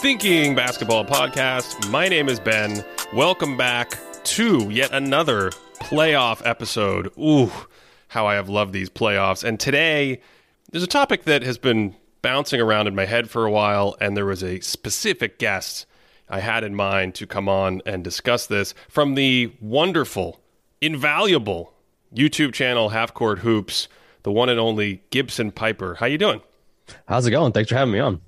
Thinking Basketball Podcast. My name is Ben. Welcome back to yet another playoff episode. Ooh, how I have loved these playoffs. And today, there's a topic that has been bouncing around in my head for a while, and there was a specific guest I had in mind to come on and discuss this from the wonderful, invaluable YouTube channel Half Court Hoops, the one and only Gibson Pyper. How you doing? How's it going? Thanks for having me on.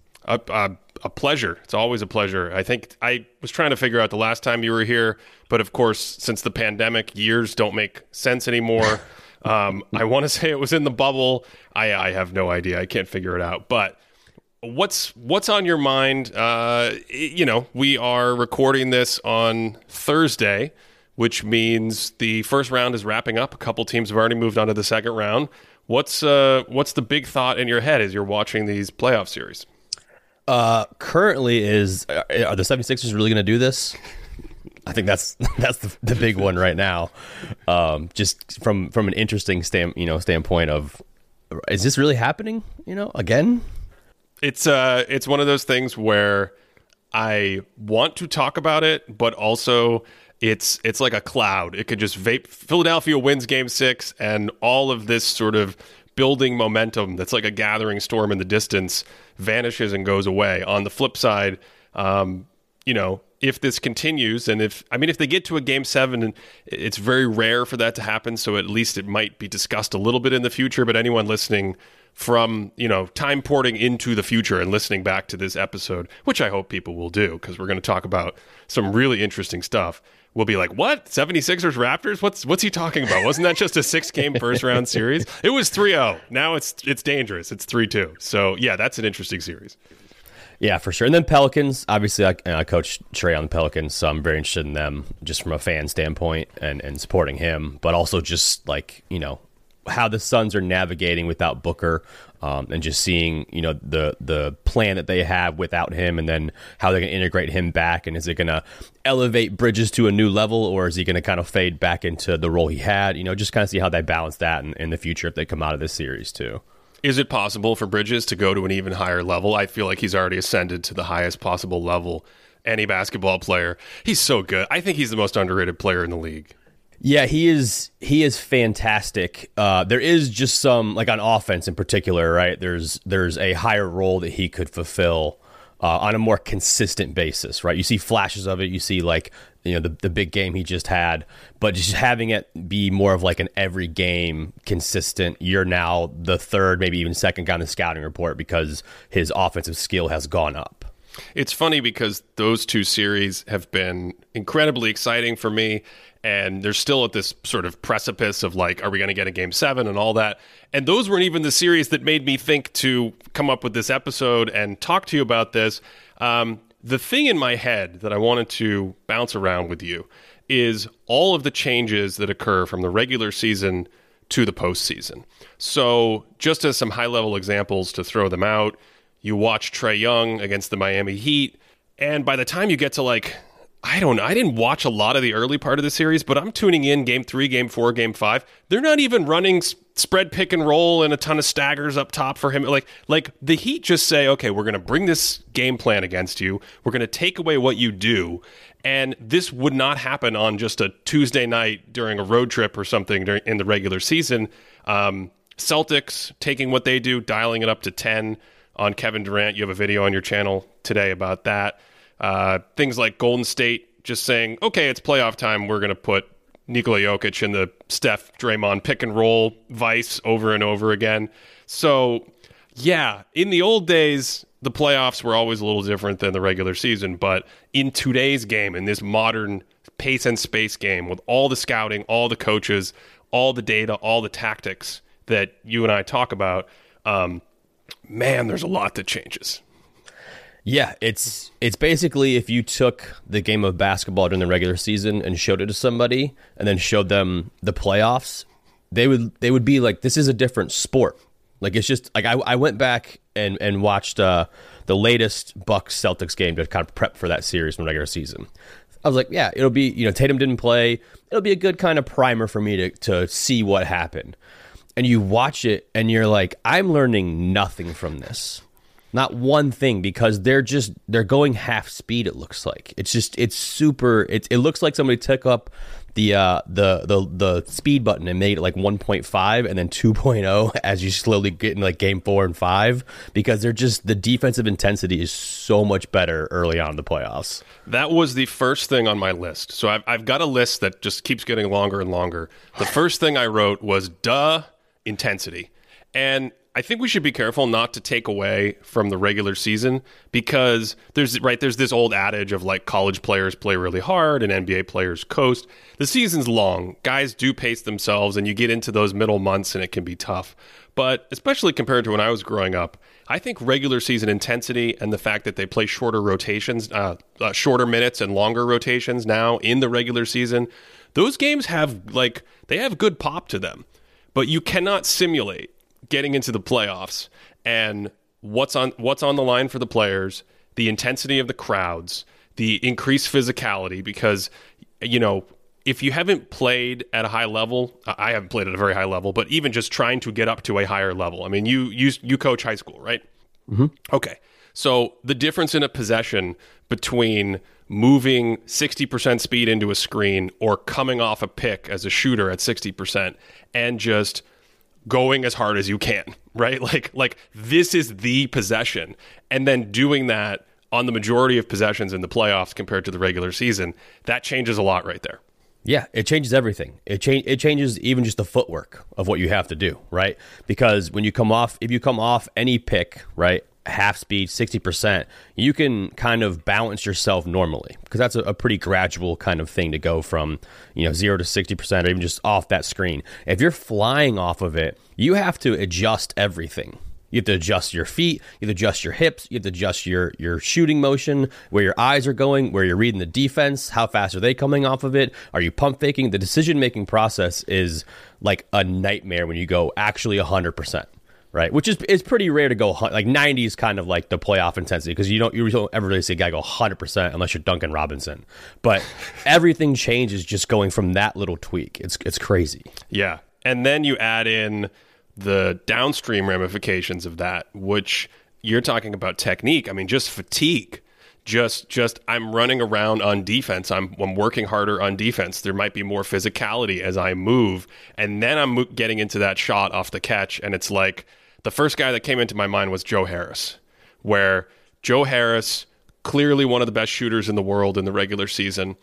A, pleasure. It's always a pleasure. I think I was trying to figure out the last time you were here, but of course, since the pandemic, years don't make sense anymore. um, I want to say it was in the bubble. I, I have no idea. I can't figure it out. But what's what's on your mind? Uh, you know, we are recording this on Thursday, which means the first round is wrapping up. A couple teams have already moved on to the second round. What's uh, what's the big thought in your head as you're watching these playoff series? Uh, currently, is uh, are the 76ers really going to do this? I think that's that's the, the big one right now. Um, just from from an interesting stand you know standpoint of is this really happening? You know, again. It's uh, it's one of those things where I want to talk about it, but also it's it's like a cloud. It could just vape. Philadelphia wins Game Six, and all of this sort of building momentum that's like a gathering storm in the distance vanishes and goes away. On the flip side, um, you know, if this continues, and if I mean, if they get to a game seven, and it's very rare for that to happen, so at least it might be discussed a little bit in the future. But anyone listening from you know time porting into the future and listening back to this episode, which I hope people will do, because we're going to talk about some really interesting stuff will be like, "What? 76ers Raptors? What's what's he talking about? Wasn't that just a six-game first round series? It was 3-0. Now it's it's dangerous. It's 3-2. So, yeah, that's an interesting series. Yeah, for sure. And then Pelicans, obviously, I, I coach Trey on the Pelicans, so I'm very interested in them just from a fan standpoint and, and supporting him, but also just like, you know, how the Suns are navigating without Booker, um, and just seeing you know the the plan that they have without him, and then how they're going to integrate him back, and is it going to elevate Bridges to a new level, or is he going to kind of fade back into the role he had? You know, just kind of see how they balance that in, in the future if they come out of this series too. Is it possible for Bridges to go to an even higher level? I feel like he's already ascended to the highest possible level any basketball player. He's so good. I think he's the most underrated player in the league. Yeah, he is. He is fantastic. Uh, there is just some like on offense in particular, right? There's there's a higher role that he could fulfill uh, on a more consistent basis, right? You see flashes of it. You see like you know the the big game he just had, but just having it be more of like an every game consistent. You're now the third, maybe even second guy on the scouting report because his offensive skill has gone up. It's funny because those two series have been incredibly exciting for me and they're still at this sort of precipice of like, are we going to get a game seven and all that? And those weren't even the series that made me think to come up with this episode and talk to you about this. Um, the thing in my head that I wanted to bounce around with you is all of the changes that occur from the regular season to the postseason. So, just as some high level examples to throw them out, you watch Trae Young against the Miami Heat, and by the time you get to like I don't know. I didn't watch a lot of the early part of the series, but I'm tuning in game three, game four, game five. They're not even running spread pick and roll and a ton of staggers up top for him. Like, like the Heat just say, okay, we're going to bring this game plan against you. We're going to take away what you do. And this would not happen on just a Tuesday night during a road trip or something during, in the regular season. Um, Celtics taking what they do, dialing it up to 10 on Kevin Durant. You have a video on your channel today about that. Uh, things like Golden State just saying, okay, it's playoff time. We're going to put Nikola Jokic in the Steph Draymond pick and roll vice over and over again. So, yeah, in the old days, the playoffs were always a little different than the regular season. But in today's game, in this modern pace and space game, with all the scouting, all the coaches, all the data, all the tactics that you and I talk about, um, man, there's a lot that changes. Yeah, it's it's basically if you took the game of basketball during the regular season and showed it to somebody and then showed them the playoffs, they would they would be like, this is a different sport. Like it's just like I, I went back and and watched uh, the latest Bucks Celtics game to kind of prep for that series from regular season. I was like, yeah, it'll be you know Tatum didn't play. It'll be a good kind of primer for me to to see what happened. And you watch it and you're like, I'm learning nothing from this Not one thing because they're just they're going half speed. It looks like it's just it's super. It it looks like somebody took up the uh the the the speed button and made it like 1.5 and then 2.0 as you slowly get in like game four and five because they're just the defensive intensity is so much better early on in the playoffs. That was the first thing on my list. So I've I've got a list that just keeps getting longer and longer. The first thing I wrote was duh intensity. And I think we should be careful not to take away from the regular season because there's right there's this old adage of like college players play really hard and NBA players coast. The season's long. Guys do pace themselves and you get into those middle months and it can be tough. But especially compared to when I was growing up, I think regular season intensity and the fact that they play shorter rotations, uh, uh, shorter minutes and longer rotations now in the regular season, those games have like they have good pop to them. But you cannot simulate getting into the playoffs and what's on what's on the line for the players, the intensity of the crowds, the increased physicality because you know, if you haven't played at a high level, I haven't played at a very high level, but even just trying to get up to a higher level. I mean, you you you coach high school, right? Mm-hmm. Okay. So the difference in a possession between moving 60% speed into a screen or coming off a pick as a shooter at 60% and just going as hard as you can, right? Like like this is the possession and then doing that on the majority of possessions in the playoffs compared to the regular season, that changes a lot right there. Yeah, it changes everything. It change it changes even just the footwork of what you have to do, right? Because when you come off if you come off any pick, right? Half speed, 60%, you can kind of balance yourself normally because that's a, a, pretty gradual kind of thing to go from, you know, 0 to 60% or even just off that screen. If you're flying off of it, you have to adjust everything. You have to adjust your feet, you have to adjust your hips, you have to adjust your your shooting motion, where your eyes are going, where you're reading the defense, how fast are they coming off of it? Are you pump faking? The decision making process is like a nightmare when you go actually 100% right? Which is it's pretty rare to go like 90 is kind of like the playoff intensity because you don't you don't ever really see a guy go 100 percent unless you're Duncan Robinson. But everything changes just going from that little tweak. It's it's crazy. Yeah, and then you add in the downstream ramifications of that, which you're talking about technique. I mean, just fatigue. Just, just I'm running around on defense. I'm, I'm working harder on defense. There might be more physicality as I move, and then I'm getting into that shot off the catch, and it's like the first guy that came into my mind was Joe Harris, where Joe Harris, clearly one of the best shooters in the world in the regular season.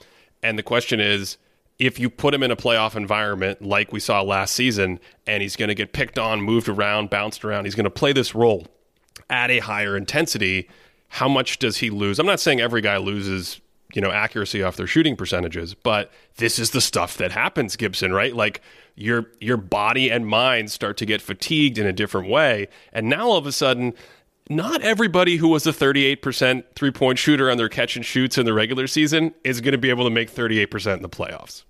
And the question is, if you put him in a playoff environment like we saw last season, and he's going to get picked on, moved around, bounced around, he's going to play this role at a higher intensity. How much does he lose? I'm not saying every guy loses you know accuracy off their shooting percentages but this is the stuff that happens gibson right? Like your your body and mind start to get fatigued in a different way. And now all of a sudden not everybody who was a 38% three-point shooter on their catch and shoots in the regular season is going to be able to make 38% in the playoffs.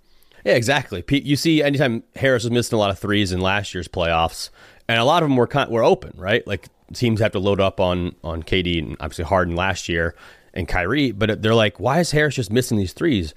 Yeah exactly. You see anytime harris was missing a lot of threes in last year's playoffs and a lot of them were were open right? Like teams have to load up on on KD and obviously Harden last year, and Kyrie, but they're like, why is Harris just missing these threes?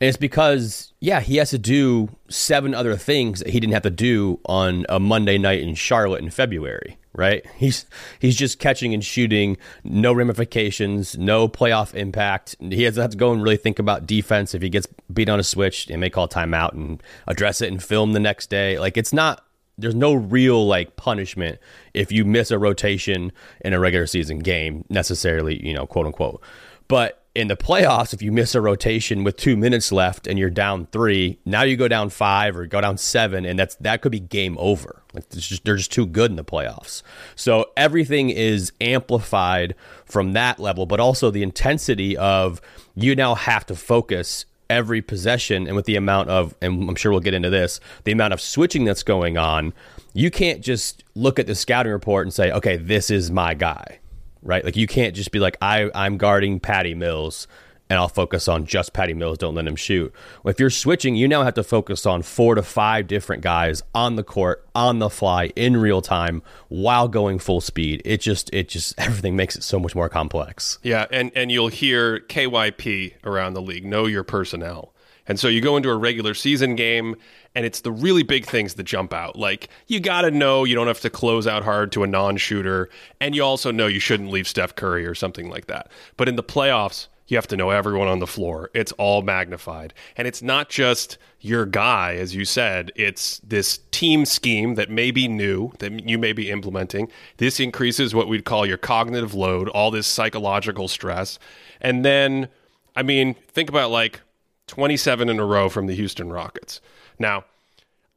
And it's because, yeah, he has to do seven other things that he didn't have to do on a Monday night in Charlotte in February, right? He's he's just catching and shooting, no ramifications, no playoff impact. He has to go and really think about defense. If he gets beat on a switch, they may call timeout and address it and film the next day. Like it's not there's no real like punishment if you miss a rotation in a regular season game necessarily, you know, quote unquote. But in the playoffs, if you miss a rotation with two minutes left and you're down three, now you go down five or go down seven, and that's that could be game over. Like just, they're just too good in the playoffs. So everything is amplified from that level, but also the intensity of you now have to focus every possession and with the amount of and I'm sure we'll get into this, the amount of switching that's going on, you can't just look at the scouting report and say, "Okay, this is my guy." Right? Like you can't just be like, "I I'm guarding Patty Mills." And I'll focus on just Patty Mills. Don't let him shoot. If you're switching, you now have to focus on four to five different guys on the court, on the fly, in real time, while going full speed. It just, it just, everything makes it so much more complex. Yeah, and and you'll hear KYP around the league. Know your personnel. And so you go into a regular season game, and it's the really big things that jump out. Like, you got to know you don't have to close out hard to a non shooter, and you also know you shouldn't leave Steph Curry or something like that. But in the playoffs, you have to know everyone on the floor. It's all magnified. And it's not just your guy, as you said, it's this team scheme that may be new, that you may be implementing. This increases what we'd call your cognitive load, all this psychological stress. And then, I mean, think about like 27 in a row from the Houston Rockets. Now,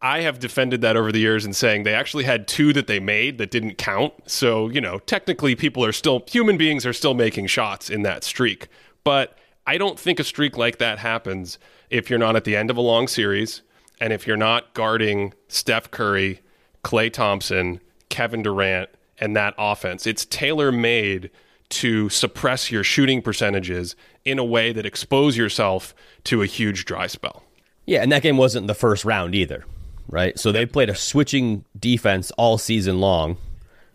I have defended that over the years and saying they actually had two that they made that didn't count. So, you know, technically people are still, human beings are still making shots in that streak. But I don't think a streak like that happens if you're not at the end of a long series and if you're not guarding Steph Curry, Klay Thompson, Kevin Durant, and that offense. It's tailor made to suppress your shooting percentages in a way that expose yourself to a huge dry spell. Yeah, and that game wasn't the first round either, right? So they played a switching defense all season long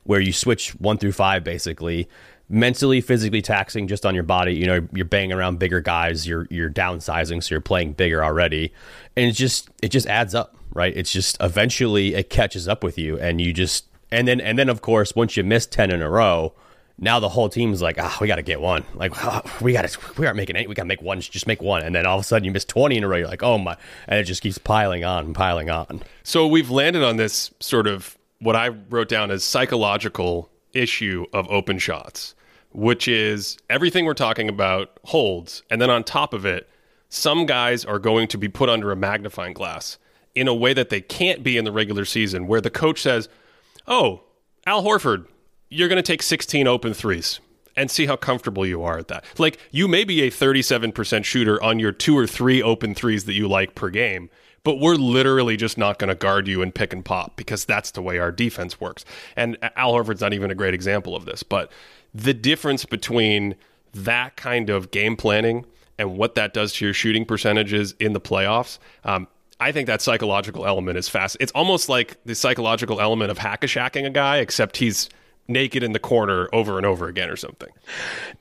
where you switch one through five basically. Mentally, physically taxing just on your body. You know, you're banging around bigger guys, you're you're downsizing, so you're playing bigger already. And it just it just adds up, right? It's just eventually it catches up with you and you just and then and then of course once you miss ten in a row, now the whole team's like, ah, we got to get one. Like, oh, we got to, we aren't making any. We got to make one. Just make one. And then all of a sudden, you miss twenty in a row. You're like, oh my, and it just keeps piling on and piling on. So we've landed on this sort of what I wrote down as psychological issue of open shots, which is everything we're talking about holds, and then on top of it, some guys are going to be put under a magnifying glass in a way that they can't be in the regular season, where the coach says, "Oh, Al Horford." you're going to take 16 open threes and see how comfortable you are at that. Like you may be a 37% shooter on your two or three open threes that you like per game, but we're literally just not going to guard you and pick and pop because that's the way our defense works. And Al Horford's not even a great example of this, but the difference between that kind of game planning and what that does to your shooting percentages in the playoffs, um, I think that psychological element is fast. It's almost like the psychological element of hack a shacking a guy, except he's naked in the corner over and over again or something.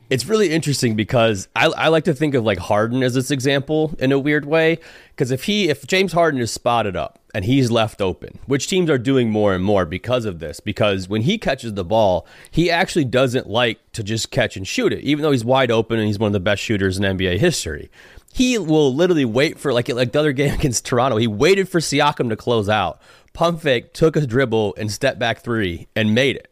It's really interesting because I, I like to think of like Harden as this example in a weird way. Because if he, if James Harden is spotted up and he's left open, which teams are doing more and more because of this, because when he catches the ball, he actually doesn't like to just catch and shoot it, even though he's wide open and he's one of the best shooters in NBA history. He will literally wait for like like the other game against Toronto. He waited for Siakam to close out, pump fake, took a dribble and step back three and made it.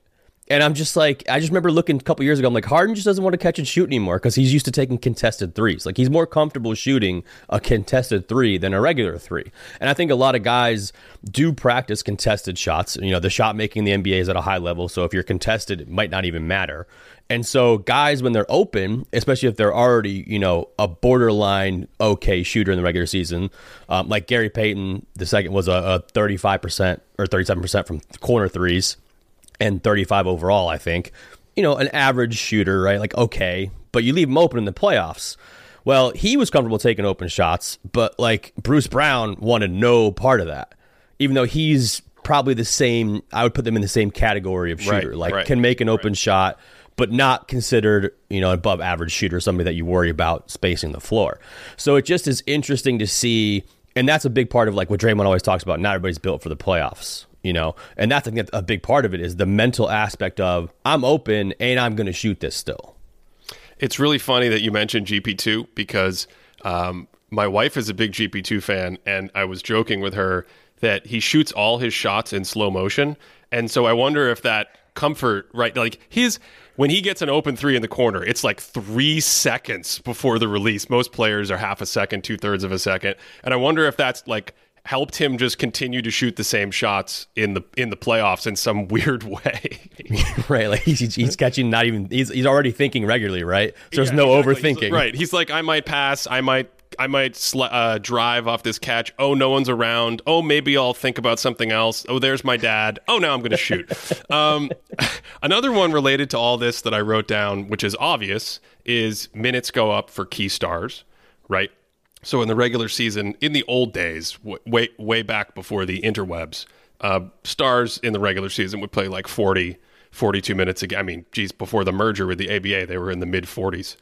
And I'm just like, I just remember looking a couple years ago. I'm like, Harden just doesn't want to catch and shoot anymore because he's used to taking contested threes. Like he's more comfortable shooting a contested three than a regular three. And I think a lot of guys do practice contested shots. You know, the shot making in the NBA is at a high level, so if you're contested, it might not even matter. And so guys, when they're open, especially if they're already, you know, a borderline okay shooter in the regular season, um, like Gary Payton, the second was a, a 35% or 37% from corner threes and 35 overall, I think. You know, an average shooter, right? Like, okay, but you leave him open in the playoffs. Well, he was comfortable taking open shots, but like Bruce Brown wanted no part of that, even though he's probably the same. I would put them in the same category of shooter, right, like right, can make an open right. shot, but not considered, you know, above average shooter, somebody that you worry about spacing the floor. So it just is interesting to see, and that's a big part of like what Draymond always talks about. Not everybody's built for the playoffs you know and that's think a big part of it is the mental aspect of i'm open and i'm going to shoot this still it's really funny that you mentioned gp2 because um, my wife is a big gp2 fan and i was joking with her that he shoots all his shots in slow motion and so i wonder if that comfort right like his when he gets an open three in the corner, it's like three seconds before the release. Most players are half a second, two thirds of a second. And I wonder if that's like helped him just continue to shoot the same shots in the in the playoffs in some weird way. right, like he's, he's catching not even he's he's already thinking regularly, right? So there's yeah, no exactly. overthinking. Right. He's like I might pass, I might I might sl- uh, drive off this catch. Oh, no one's around. Oh, maybe I'll think about something else. Oh, there's my dad. Oh, now I'm going to shoot. um, another one related to all this that I wrote down, which is obvious, is minutes go up for key stars, right? So in the regular season, in the old days, w- way way back before the interwebs, uh, stars in the regular season would play like 40, 42 minutes again. I mean, geez, before the merger with the ABA, they were in the mid 40s.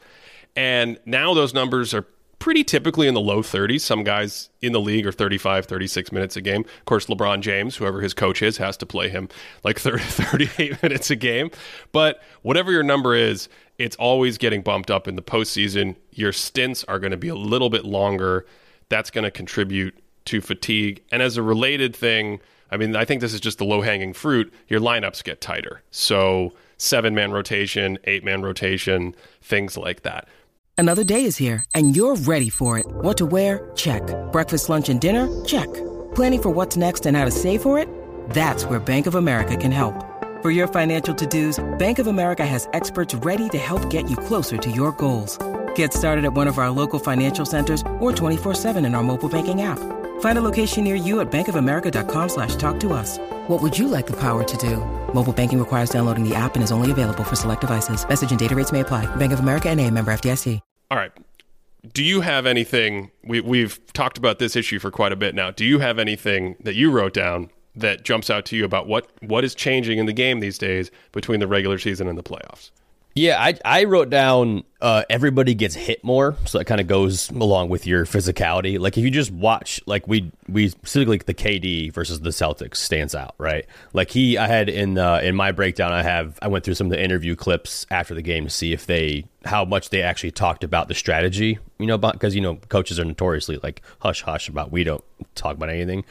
And now those numbers are pretty typically in the low 30s. Some guys in the league are 35, 36 minutes a game. Of course, LeBron James, whoever his coach is, has to play him like 30, 38 minutes a game. But whatever your number is, it's always getting bumped up in the postseason. Your stints are going to be a little bit longer. That's going to contribute to fatigue. And as a related thing, I mean, I think this is just the low hanging fruit. Your lineups get tighter. So, seven man rotation, eight man rotation, things like that. Another day is here, and you're ready for it. What to wear? Check. Breakfast, lunch, and dinner? Check. Planning for what's next and how to save for it? That's where Bank of America can help. For your financial to dos, Bank of America has experts ready to help get you closer to your goals. Get started at one of our local financial centers or 24 7 in our mobile banking app. Find a location near you at bankofamerica.com slash talk to us. What would you like the power to do? Mobile banking requires downloading the app and is only available for select devices. Message and data rates may apply. Bank of America and a member FDIC. All right. Do you have anything? We, we've talked about this issue for quite a bit now. Do you have anything that you wrote down that jumps out to you about what, what is changing in the game these days between the regular season and the playoffs? Yeah, I, I wrote down uh, everybody gets hit more, so that kind of goes along with your physicality. Like if you just watch, like we we specifically the KD versus the Celtics stands out, right? Like he, I had in uh, in my breakdown, I have I went through some of the interview clips after the game to see if they how much they actually talked about the strategy, you know, because you know coaches are notoriously like hush hush about we don't talk about anything,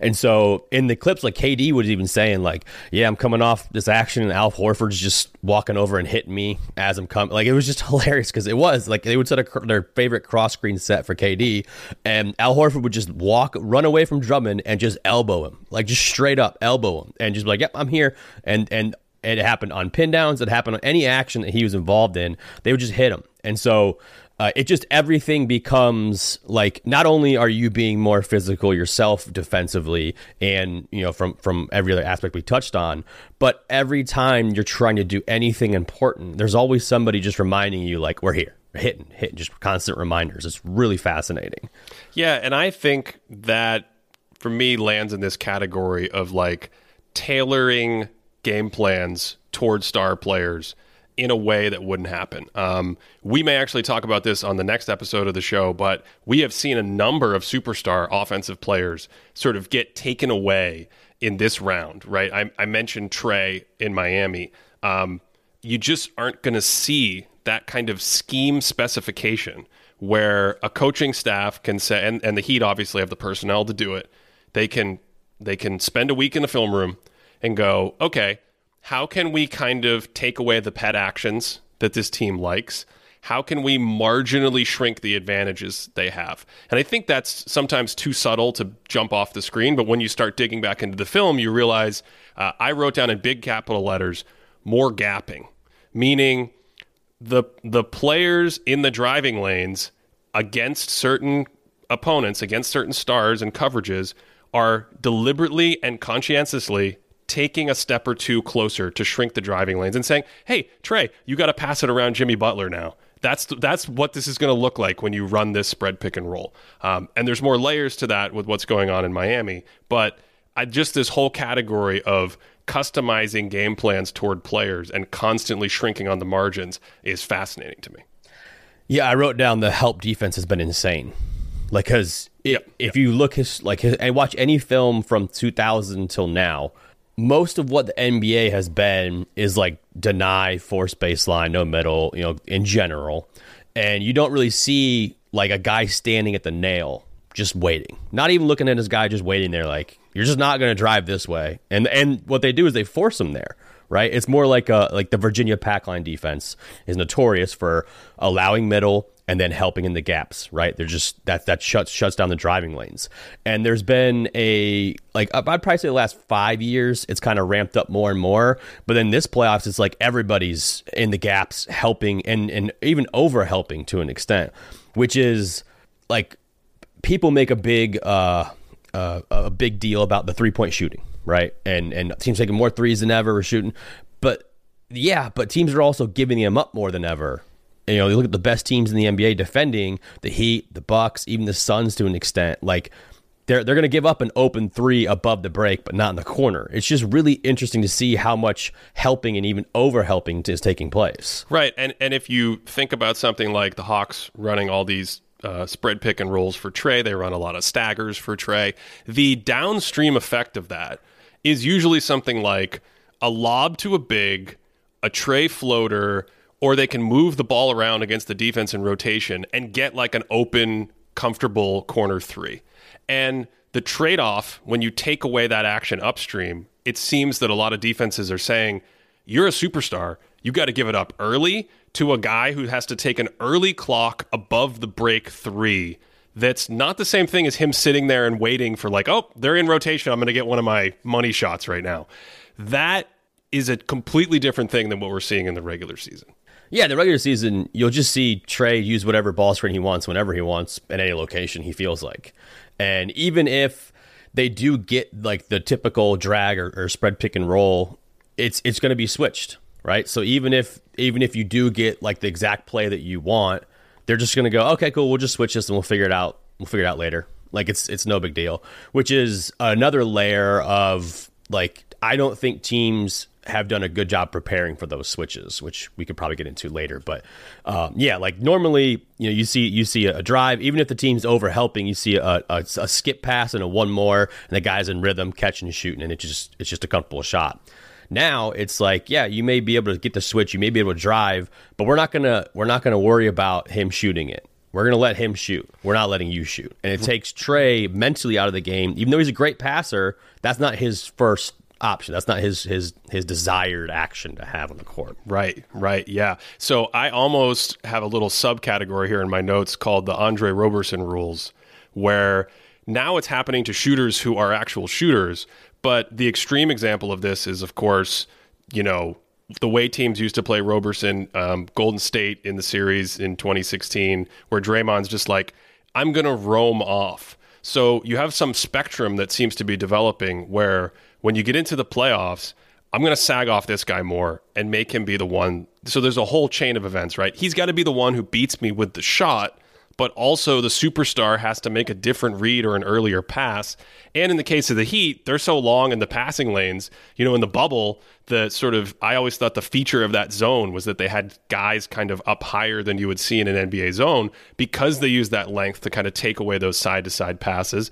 and so in the clips, like KD was even saying like, yeah, I'm coming off this action, and Al Horford's just walking over and hitting me as I'm coming, like it was just hilarious because it was like they would set a, their favorite cross screen set for KD, and Al Horford would just walk, run away from Drummond, and just elbow him, like just straight up elbow him, and just be like, "Yep, I'm here." And and it happened on pin downs. It happened on any action that he was involved in. They would just hit him, and so uh, it just everything becomes like not only are you being more physical yourself defensively and you know from from every other aspect we touched on but every time you're trying to do anything important there's always somebody just reminding you like we're here hitting hitting just constant reminders it's really fascinating yeah and i think that for me lands in this category of like tailoring game plans towards star players in a way that wouldn't happen. Um, we may actually talk about this on the next episode of the show, but we have seen a number of superstar offensive players sort of get taken away in this round, right? I, I mentioned Trae in Miami. Um, you just aren't going to see that kind of scheme specification where a coaching staff can say, and, and the Heat obviously have the personnel to do it. They can they can spend a week in the film room and go, okay, how can we kind of take away the pet actions that this team likes? How can we marginally shrink the advantages they have? And I think that's sometimes too subtle to jump off the screen. But when you start digging back into the film, you realize uh, I wrote down in big capital letters more gapping, meaning the the players in the driving lanes against certain opponents, against certain stars and coverages, are deliberately and conscientiously taking a step or two closer to shrink the driving lanes and saying, "Hey, Trae, you got to pass it around Jimmy Butler now." That's that's what this is going to look like when you run this spread pick and roll. Um, and there's more layers to that with what's going on in Miami, but I, just this whole category of customizing game plans toward players and constantly shrinking on the margins is fascinating to me. Yeah, I wrote down the help defense has been insane. Like, because yep, if you look his like his, and watch any film from 2000 until now, most of what the NBA has been is like deny, force baseline, no middle, you know, in general. And you don't really see like a guy standing at the nail just waiting. Not even looking at his guy just waiting there like you're just not going to drive this way. And and what they do is they force him there right? It's more like a like the Virginia pack line defense is notorious for allowing middle and then helping in the gaps, right? They're just that that shuts shuts down the driving lanes. And there's been a like I'd probably say the last five years, it's kind of ramped up more and more. But then this playoffs, it's like everybody's in the gaps helping and and even over helping to an extent, which is like people make a big uh, uh a big deal about the three point shooting, right? And and teams taking more threes than ever shooting, but yeah, but teams are also giving them up more than ever you know, you look at the best teams in the NBA defending the Heat, the Bucks, even the Suns to an extent. Like they're they're going to give up an open three above the break, but not in the corner. It's just really interesting to see how much helping and even over helping is taking place. Right, and and if you think about something like the Hawks running all these uh, spread pick and rolls for Trae. They run a lot of staggers for Trae. The downstream effect of that is usually something like a lob to a big, a Trae floater, or they can move the ball around against the defense in rotation and get like an open, comfortable corner three. And the trade off when you take away that action upstream, it seems that a lot of defenses are saying, you're a superstar. You got to give it up early to a guy who has to take an early clock above the break three. That's not the same thing as him sitting there and waiting for, like, oh, they're in rotation. I'm going to get one of my money shots right now. That is a completely different thing than what we're seeing in the regular season. Yeah, the regular season, you'll just see Trae use whatever ball screen he wants whenever he wants at any location he feels like. And even if they do get like the typical drag or, or spread pick and roll, it's it's going to be switched, right? So even if even if you do get like the exact play that you want, they're just going to go, okay, cool, we'll just switch this and we'll figure it out. We'll figure it out later. Like it's it's no big deal. Which is another layer of like I don't think teams have done a good job preparing for those switches, which we could probably get into later. But um, yeah, like normally, you know, you see you see a, drive, even if the team's over helping, you see a, a, a, skip pass and a one more, and the guy's in rhythm, catching and shooting, and it just it's just a comfortable shot. Now it's like, yeah, you may be able to get the switch, you may be able to drive, but we're not gonna we're not gonna worry about him shooting it. We're to let him shoot. We're not letting you shoot. And it takes Trae mentally out of the game. Even though he's a great passer, that's not his first option. That's not his his his desired action to have on the court. Right, right, yeah. So I almost have a little subcategory here in my notes called the Andre Roberson rules, where now it's happening to shooters who are actual shooters. But the extreme example of this is, of course, you know, the way teams used to play Roberson, um, Golden State in the series in 2016, where Draymond's just like, I'm going to roam off. So you have some spectrum that seems to be developing where when you get into the playoffs, I'm going to sag off this guy more and make him be the one. So there's a whole chain of events, right? He's got to be the one who beats me with the shot, but also the superstar has to make a different read or an earlier pass. And in the case of the Heat, they're so long in the passing lanes. You know, in the bubble, the sort of, I always thought the feature of that zone was that they had guys kind of up higher than you would see in an NBA zone because they use that length to kind of take away those side to side passes.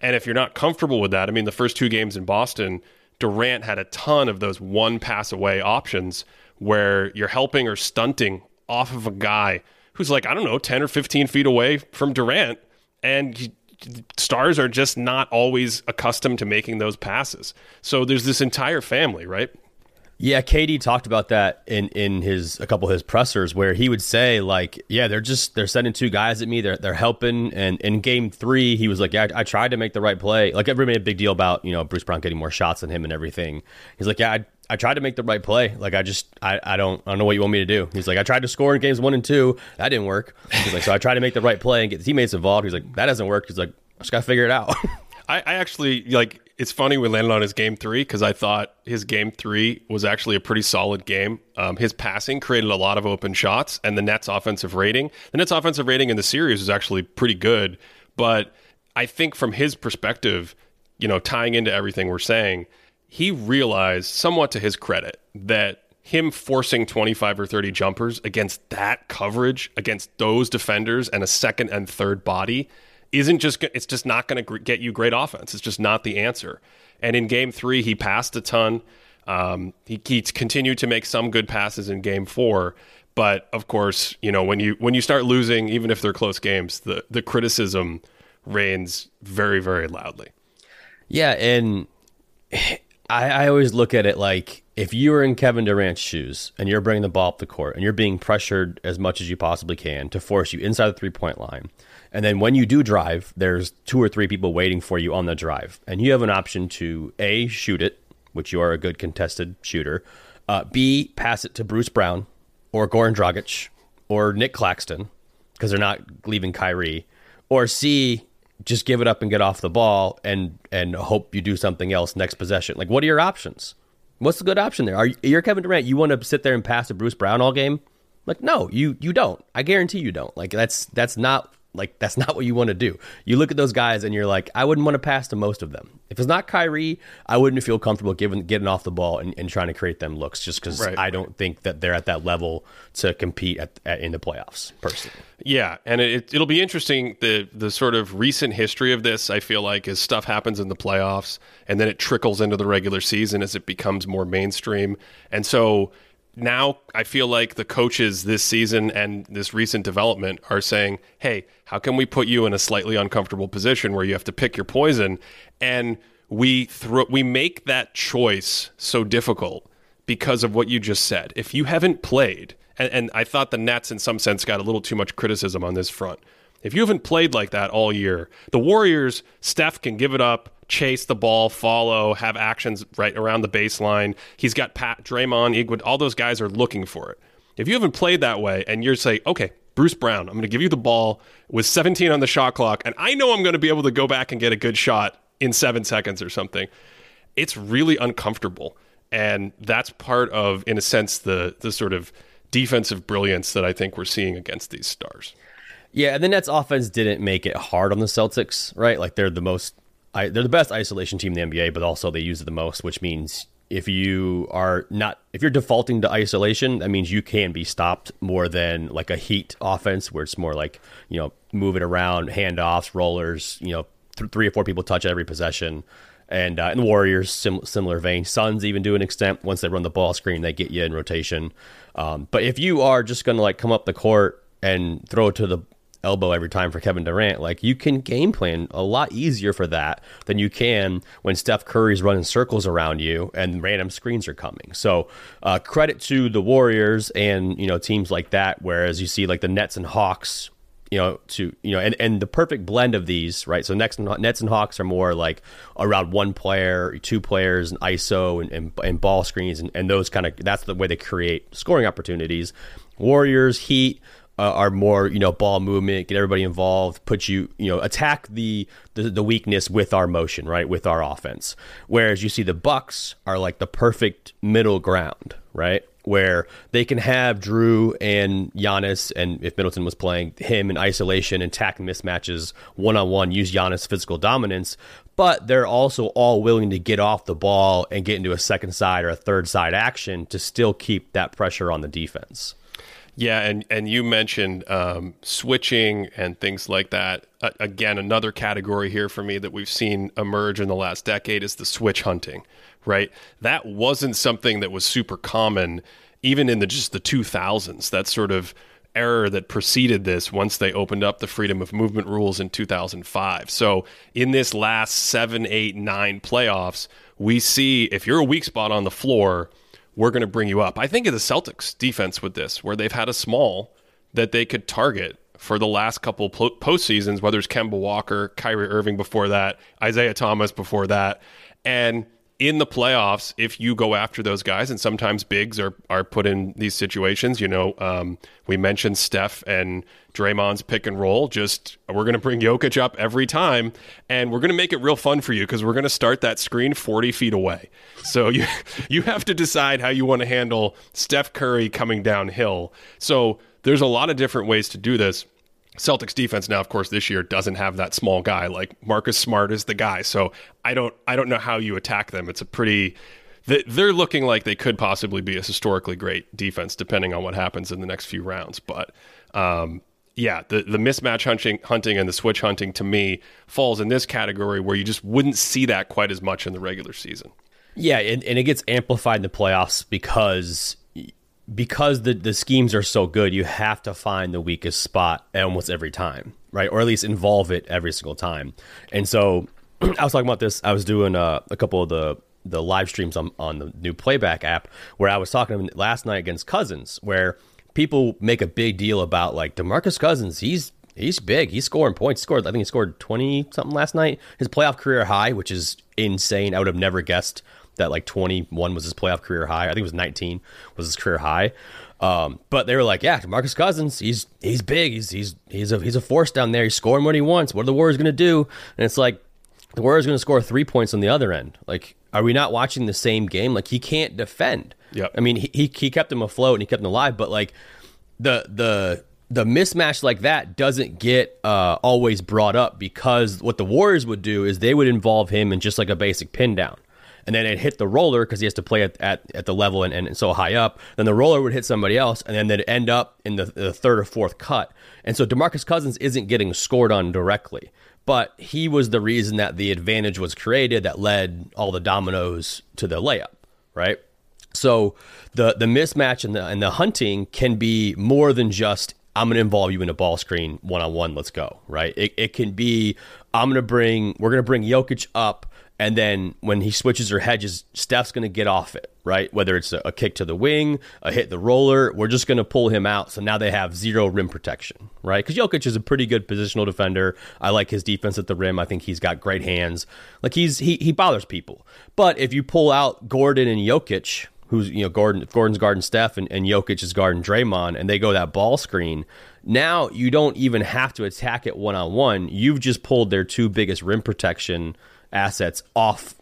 And if you're not comfortable with that, I mean, the first two games in Boston, Durant had a ton of those one pass away options where you're helping or stunting off of a guy who's like, I don't know, 10 or 15 feet away from Durant. And he, stars are just not always accustomed to making those passes. So there's this entire family, right? Yeah, KD talked about that in in his a couple of his pressers where he would say like, yeah, they're just they're sending two guys at me, they're they're helping. And in game three, he was like, yeah, I, I tried to make the right play. Like everybody made a big deal about you know Bruce Brown getting more shots than him and everything. He's like, yeah, I, I tried to make the right play. Like I just I, I don't I don't know what you want me to do. He's like I tried to score in games one and two. That didn't work. He's like so I tried to make the right play and get the teammates involved. He's like that doesn't work. He's like I just gotta figure it out. I actually like it's funny we landed on his game three because I thought his game three was actually a pretty solid game. Um, his passing created a lot of open shots, and the Nets' offensive rating, the Nets' offensive rating in the series was actually pretty good. But I think from his perspective, you know, tying into everything we're saying, he realized, somewhat to his credit, that him forcing 25 or 30 jumpers against that coverage, against those defenders, and a second and third body isn't just it's just not going to get you great offense. It's just not the answer. And in game three, he passed a ton. Um, he, he continued to make some good passes in game four, but of course, you know when you when you start losing, even if they're close games, the the criticism reigns very very loudly. Yeah, and I, I always look at it like if you were in Kevin Durant's shoes and you're bringing the ball up the court and you're being pressured as much as you possibly can to force you inside the three point line and then when you do drive, there's two or three people waiting for you on the drive. And you have an option to A, shoot it, which you are a good contested shooter, uh, B, pass it to Bruce Brown or Goran Dragic or Nick Claxton because they're not leaving Kyrie, or C, just give it up and get off the ball and and hope you do something else next possession. Like, what are your options? What's the good option there? Are you, you're Kevin Durant? You want to sit there and pass to Bruce Brown all game? Like, no, you you don't. I guarantee you don't. Like, that's that's not like that's not what you want to do. You look at those guys and you're like, I wouldn't want to pass to most of them. If it's not Kyrie, I wouldn't feel comfortable giving getting off the ball and, and trying to create them looks just because Right. I don't think that they're at that level to compete at, at in the playoffs personally. Yeah, and it, it'll be interesting the the sort of recent history of this. I feel like as stuff happens in the playoffs, and then it trickles into the regular season as it becomes more mainstream, and so now I feel like the coaches this season and this recent development are saying, "Hey, how can we put you in a slightly uncomfortable position where you have to pick your poison?" And we throw we make that choice so difficult because of what you just said. If you haven't played, and, and I thought the Nets in some sense got a little too much criticism on this front. If you haven't played like that all year, the Warriors, Steph can give it up, chase the ball, follow, have actions right around the baseline. He's got Pat, Draymond, Iguod, all those guys are looking for it. If you haven't played that way and you're saying, okay, Bruce Brown, I'm going to give you the ball with 17 on the shot clock, and I know I'm going to be able to go back and get a good shot in seven seconds or something, it's really uncomfortable. And that's part of, in a sense, the the sort of defensive brilliance that I think we're seeing against these stars. Yeah, and the Nets offense didn't make it hard on the Celtics, right? Like they're the most, I, they're the best isolation team in the NBA, but also they use it the most, which means if you are not, if you're defaulting to isolation, that means you can be stopped more than like a Heat offense, where it's more like you know moving around, handoffs, rollers, you know, th- three or four people touch every possession. And, uh, and the Warriors, sim- similar vein. Suns even do an extent. Once they run the ball screen, they get you in rotation. Um, but if you are just going to like come up the court and throw it to the elbow every time for Kevin Durant, like you can game plan a lot easier for that than you can when Steph Curry's running circles around you and random screens are coming. So uh, credit to the Warriors and you know teams like that. Whereas you see like the Nets and Hawks you know, to you know, and, and the perfect blend of these, right? So Nets and, Nets and Hawks are more like around one player, two players, and ISO and, and, and ball screens, and, and those kind of that's the way they create scoring opportunities. Warriors, Heat uh, are more you know ball movement, get everybody involved, put you you know attack the, the the weakness with our motion, right? With our offense. Whereas you see the Bucks are like the perfect middle ground, right? where they can have Jrue and Giannis, and if Middleton was playing him in isolation and tackle mismatches one on one, use Giannis' physical dominance, but they're also all willing to get off the ball and get into a second side or a third side action to still keep that pressure on the defense. Yeah, and and you mentioned um, switching and things like that. Uh, again, another category here for me that we've seen emerge in the last decade is the switch hunting. Right, that wasn't something that was super common, even in the just the 2000s. That sort of error that preceded this once they opened up the freedom of movement rules in 2005. So in this last seven, eight, nine playoffs, we see if you're a weak spot on the floor we're going to bring you up. I think of the Celtics defense with this, where they've had a small that they could target for the last couple postseasons, whether it's Kemba Walker, Kyrie Irving before that, Isaiah Thomas before that. And in the playoffs, if you go after those guys, and sometimes bigs are, are put in these situations, you know, um, we mentioned Steph and Draymond's pick and roll. Just we're going to bring Jokic up every time, and we're going to make it real fun for you because we're going to start that screen 40 feet away. So you you have to decide how you want to handle Steph Curry coming downhill. So there's a lot of different ways to do this. Celtics defense now, of course, this year doesn't have that small guy. Like Marcus Smart is the guy, so I don't I don't know how you attack them. It's a pretty they're looking like they could possibly be a historically great defense, depending on what happens in the next few rounds. But um, yeah, the the mismatch hunting, hunting and the switch hunting to me falls in this category where you just wouldn't see that quite as much in the regular season. Yeah, and, and it gets amplified in the playoffs because because the, the schemes are so good, you have to find the weakest spot almost every time, right? Or at least involve it every single time. And so I was talking about this. I was doing uh, a couple of the the live streams on, on the new playback app where I was talking last night against Cousins, where people make a big deal about like Demarcus Cousins. He's he's big. He's scoring points. He scored. I think he scored twenty something last night. His playoff career high, which is insane. I would have never guessed that like 21 was his playoff career high. I think it was 19 was his career high. Um, but they were like, yeah, Marcus Cousins, he's he's big. He's he's he's a he's a force down there. He's scoring what he wants. What are the Warriors going to do? And it's like the Warriors going to score three points on the other end. Like, are we not watching the same game? Like he can't defend. Yep. I mean, he he kept him afloat and he kept him alive, but like the the the mismatch like that doesn't get uh, always brought up because what the Warriors would do is they would involve him in just like a basic pin down. And then it hit the roller because he has to play at, at, at the level and, and so high up. Then the roller would hit somebody else, and then they'd end up in the, the third or fourth cut. And so Demarcus Cousins isn't getting scored on directly, but he was the reason that the advantage was created that led all the dominoes to the layup, right? So the the mismatch and the and the hunting can be more than just I'm to involve you in a ball screen one on one. Let's go. Right. It, it can be I'm to bring we're to bring Jokic up. And then when he switches or hedges, Steph's going to get off it, right? Whether it's a, a kick to the wing, a hit the roller, we're just going to pull him out. So now they have zero rim protection, right? Because Jokic is a pretty good positional defender. I like his defense at the rim. I think he's got great hands. Like he's he he bothers people. But if you pull out Gordon and Jokic, who's you know Gordon Gordon's guarding Steph and, and Jokic is guarding Draymond, and they go that ball screen. Now you don't even have to attack it one on one. You've just pulled their two biggest rim protection assets off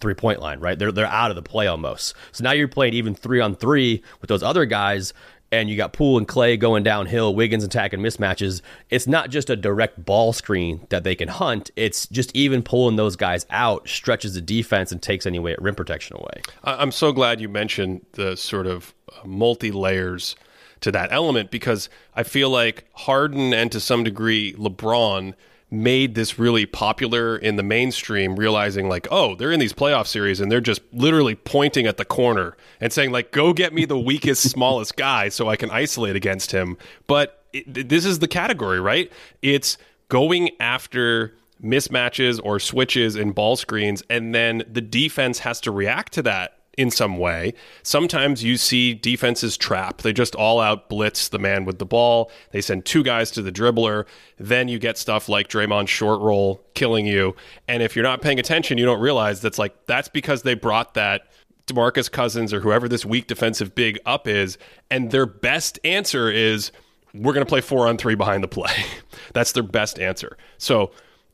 three point line, right? They're they're out of the play almost. So now you're playing even three on three with those other guys, and you got Poole and Klay going downhill, Wiggins attacking mismatches. It's not just a direct ball screen that they can hunt. It's just even pulling those guys out stretches the defense and takes any way rim protection away. I'm so glad you mentioned the sort of uh, multi layers to that element because I feel like Harden and to some degree LeBron made this really popular in the mainstream, realizing like, oh, they're in these playoff series and they're just literally pointing at the corner and saying like, go get me the weakest, smallest guy so I can isolate against him. But it, this is the category, right? It's going after mismatches or switches in ball screens, and then the defense has to react to that in some way. Sometimes you see defenses trap. They just all out blitz the man with the ball. They send two guys to the dribbler. Then you get stuff like Draymond short roll killing you. And if you're not paying attention, you don't realize that's like that's because they brought that DeMarcus Cousins or whoever this weak defensive big up is, and their best answer is we're going to play four on three behind the play. that's their best answer. So,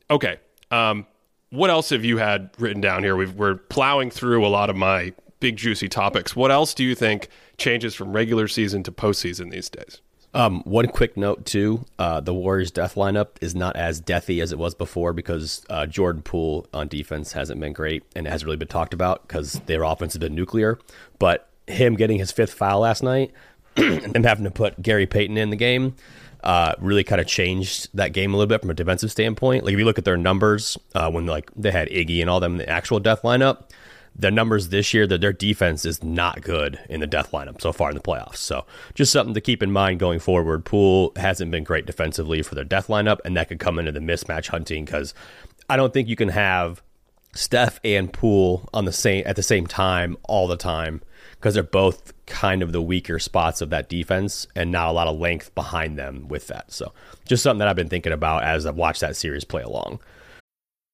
okay. Um, what else have you had written down here? we are plowing through a lot of my big juicy topics. What else do you think changes from regular season to postseason these days? Um, one quick note too: uh, the Warriors' death lineup is not as deathy as it was before because uh, Jordan Poole on defense hasn't been great and hasn't really been talked about because their offense has been nuclear. But him getting his fifth foul last night and them having to put Gary Payton in the game uh, really kind of changed that game a little bit from a defensive standpoint. Like if you look at their numbers uh, when like they had Iggy and all them in the actual death lineup, their numbers this year that their defense is not good in the death lineup so far in the playoffs. So just something to keep in mind going forward. Poole hasn't been great defensively for their death lineup, and that could come into the mismatch hunting because I don't think you can have Steph and Poole on the same at the same time all the time because they're both kind of the weaker spots of that defense and not a lot of length behind them with that. So just something that I've been thinking about as I've watched that series play along.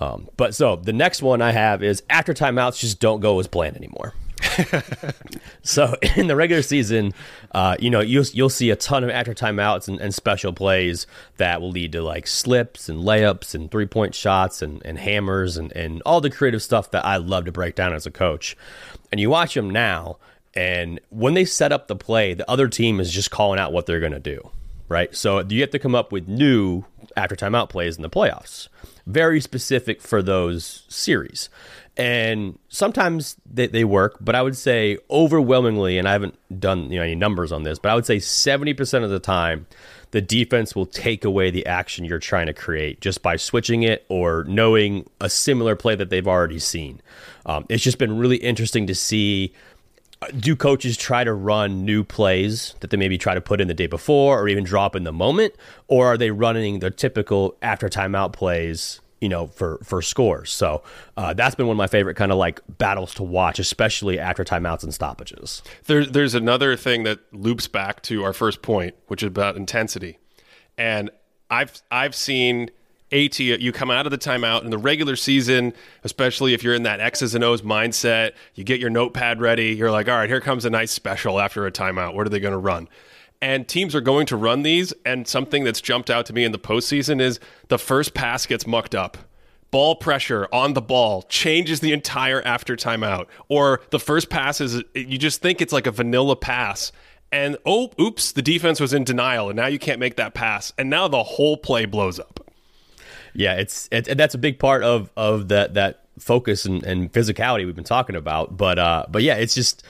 Um, but so the next one I have is after timeouts just don't go as planned anymore. so in the regular season, uh, you know you'll you'll see a ton of after timeouts and, and, special plays that will lead to like slips and layups and three point shots and, and hammers and, and all the creative stuff that I love to break down as a coach. And you watch them now, and when they set up the play, the other team is just calling out what they're going to do, right? So you have to come up with new after timeout plays in the playoffs very specific for those series. And sometimes they, they work, but I would say overwhelmingly, and I haven't done you know any numbers on this, but I would say 70% of the time, the defense will take away the action you're trying to create just by switching it or knowing a similar play that they've already seen. Um, it's just been really interesting to see do coaches try to run new plays that they maybe try to put in the day before or even drop in the moment or are they running the typical after timeout plays you know, for for scores. So uh, that's been one of my favorite kind of like battles to watch, especially after timeouts and stoppages. There's there's another thing that loops back to our first point, which is about intensity, and I've I've seen AT you come out of the timeout in the regular season, especially if you're in that X's and O's mindset, you get your notepad ready, you're like, all right, here comes a nice special after a timeout. What are they going to run? And teams are going to run these, and something that's jumped out to me in the postseason is the first pass gets mucked up. Ball pressure on the ball changes the entire after timeout. Or the first pass is, you just think it's like a vanilla pass. And oh, oops, the defense was in denial, and now you can't make that pass. And now the whole play blows up. Yeah, it's it, and that's a big part of of that that focus and, and physicality we've been talking about. But uh, but yeah, it's just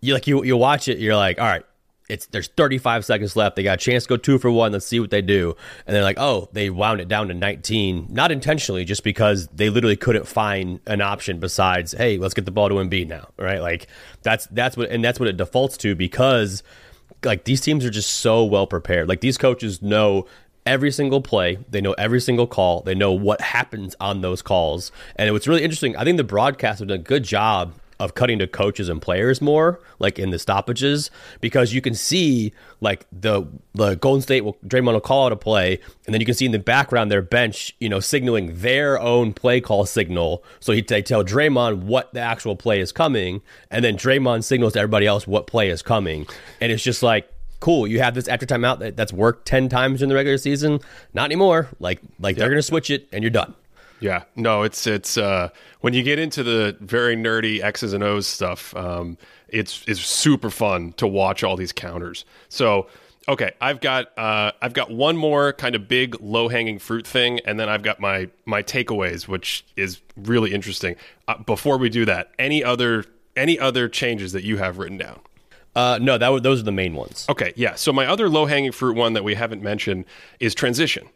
you like you you watch it, you're like, all right, it's there's 35 seconds left. They got a chance to go two for one. Let's see what they do. And they're like, oh, they wound it down to 19, not intentionally, just because they literally couldn't find an option besides, hey, let's get the ball to Embiid now, right? Like that's that's what and that's what it defaults to because like these teams are just so well prepared. Like these coaches know every single play. They know every single call. They know what happens on those calls. And what's really interesting, I think the broadcast have done a good job of cutting to coaches and players more, like in the stoppages, because you can see like the the Golden State will Draymond will call out a play, and then you can see in the background their bench, you know, signaling their own play call signal. So he, they tell Draymond what the actual play is coming, and then Draymond signals to everybody else what play is coming, and it's just like cool. You have this after timeout that, that's worked ten times in the regular season. Not anymore. Like like they're gonna switch it and you're done. Yeah, no, it's it's uh, when you get into the very nerdy X's and O's stuff, um, it's it's super fun to watch all these counters. So okay, I've got uh, I've got one more kind of big low hanging fruit thing, and then I've got my my takeaways, which is really interesting. Uh, before we do that, any other any other changes that you have written down? Uh, no, that w- those are the main ones. Okay, yeah. So my other low hanging fruit one that we haven't mentioned is transition,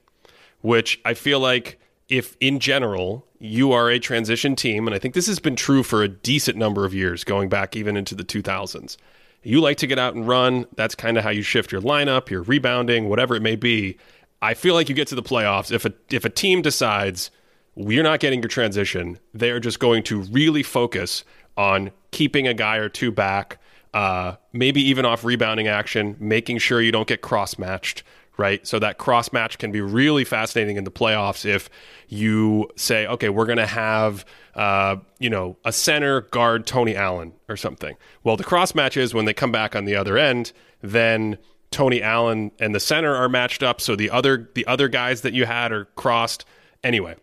which I feel like if in general you are a transition team, and I think this has been true for a decent number of years, going back even into the 2000s, you like to get out and run. That's kind of how you shift your lineup, your rebounding, whatever it may be. I feel like you get to the playoffs if a if a team decides we're not getting your transition, they are just going to really focus on keeping a guy or two back, uh, maybe even off rebounding action, making sure you don't get cross matched right? So that cross match can be really fascinating in the playoffs if you say, okay, we're going to have, uh, you know, a center guard Tony Allen or something. Well, the cross match is when they come back on the other end, then Tony Allen and the center are matched up, so the other the other guys that you had are crossed. Anyway,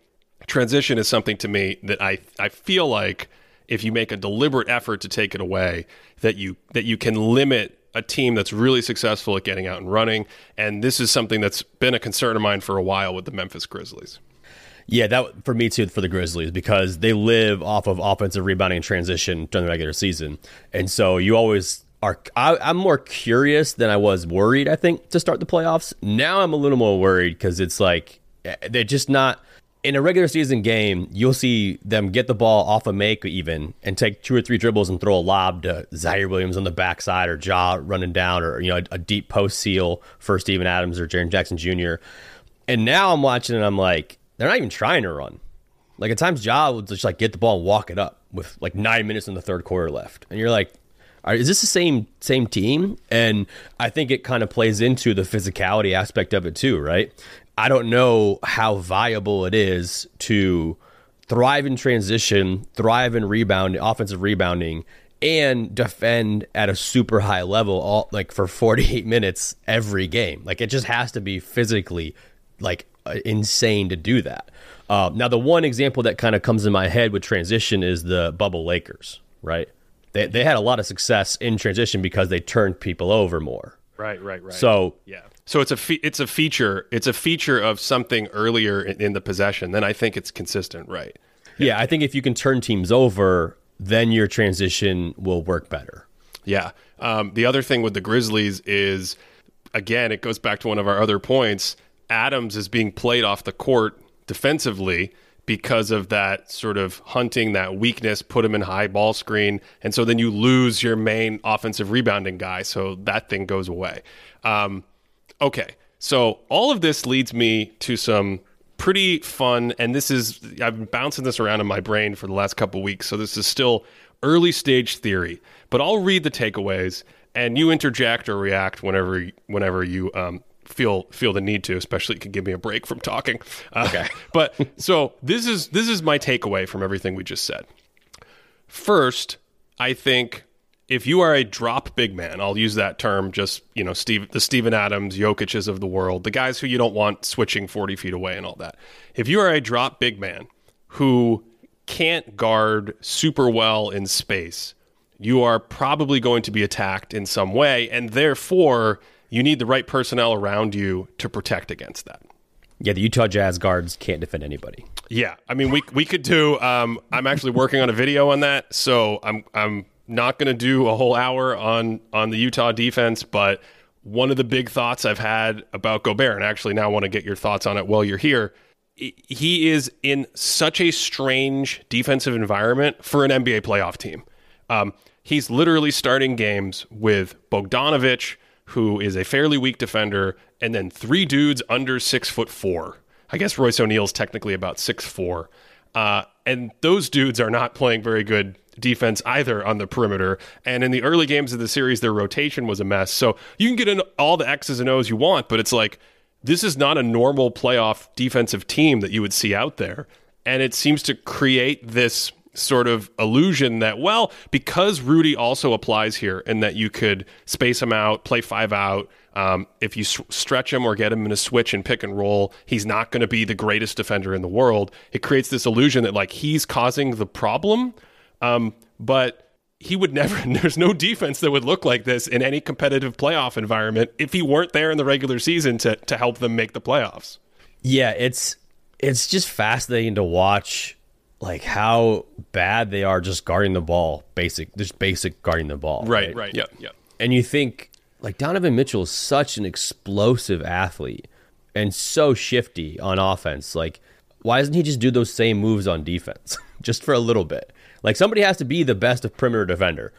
transition is something to me that I I feel like if you make a deliberate effort to take it away, that you that you can limit a team that's really successful at getting out and running. And this is something that's been a concern of mine for a while with the Memphis Grizzlies. Yeah, that for me too for the Grizzlies because they live off of offensive rebounding and transition during the regular season, and so you always are. I, I'm more curious than I was worried. I think to start the playoffs. Now I'm a little more worried because it's like eh, they're just not in a regular season game, you'll see them get the ball off a make even and take two or three dribbles and throw a lob to Ziaire Williams on the backside or Ja running down or you know a, a deep post seal for Steven Adams or Jaren Jackson Jr. And now I'm watching and I'm like, they're not even trying to run. Like at times, Ja will just like get the ball and walk it up with like nine minutes in the third quarter left, and you're like, is this the same same team? And I think it kind of plays into the physicality aspect of it too, right? I don't know how viable it is to thrive in transition, thrive in rebound, offensive rebounding, and defend at a super high level all like for 48 minutes every game. Like it just has to be physically like uh, insane to do that. Uh, now, the one example that kind of comes in my head with transition is the bubble Lakers, right? They, they had a lot of success in transition because they turned people over more. Right, right, right. So yeah, so it's a fe- it's a feature it's a feature of something earlier in, in the possession. Then I think it's consistent, right? Yeah. yeah, I think if you can turn teams over, then your transition will work better. Yeah. Um, the other thing with the Grizzlies is, again, it goes back to one of our other points. Adams is being played off the court defensively because of that sort of hunting that weakness, put him in high ball screen. And so then you lose your main offensive rebounding guy. So that thing goes away. Um, Okay, so all of this leads me to some pretty fun, and this is I've been bouncing this around in my brain for the last couple weeks, so this is still early stage theory. But I'll read the takeaways, and you interject or react whenever whenever you um, feel feel the need to. Especially, you can give me a break from talking. Uh, okay. but so this is this is my takeaway from everything we just said. First, I think if you are a drop big man, I'll use that term just, you know, Steve the Steven Adams, Jokic's of the world, the guys who you don't want switching 40 feet away and all that. If you are a drop big man who can't guard super well in space, you are probably going to be attacked in some way, and therefore you need the right personnel around you to protect against that. Yeah, the Utah Jazz guards can't defend anybody. Yeah, I mean, we we could do. Um, I'm actually working on a video on that, so I'm I'm not going to do a whole hour on on the Utah defense, but one of the big thoughts I've had about Gobert, and actually now want to get your thoughts on it while you're here. He is in such a strange defensive environment for an NBA playoff team. Um, he's literally starting games with Bogdanovich, who is a fairly weak defender, and then three dudes under six foot four. I guess Royce O'Neale's technically about six four. Uh, and those dudes are not playing very good defense either on the perimeter. And in the early games of the series, their rotation was a mess. So you can get in all the X's and O's you want, but it's like this is not a normal playoff defensive team that you would see out there. And it seems to create this sort of illusion that, well, because Rudy also applies here and that you could space him out, play five out. Um, if you s- stretch him or get him in a switch and pick and roll, he's not going to be the greatest defender in the world. It creates this illusion that like he's causing the problem um, but he would never, there's no defense that would look like this in any competitive playoff environment if he weren't there in the regular season to, to help them make the playoffs. Yeah, it's it's just fascinating to watch like how bad they are just guarding the ball, basic just basic guarding the ball. Right, right. right. Yeah, yeah. And you think like Donovan Mitchell is such an explosive athlete and so shifty on offense. Like, why doesn't he just do those same moves on defense just for a little bit? Like somebody has to be the best of perimeter defender,